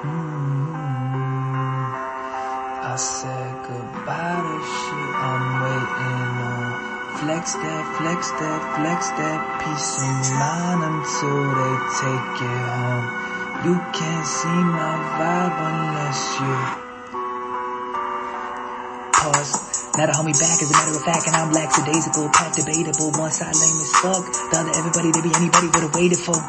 Mm-hmm. I said goodbye to shit. I'm waiting on flex that, flex that, flex that peace of mind until they take it home. You can't see my vibe unless you pause. Now the homie back as a matter of fact, and I'm black two days ago, debatable. One side lame as fuck, the other everybody, they be anybody would have waited for.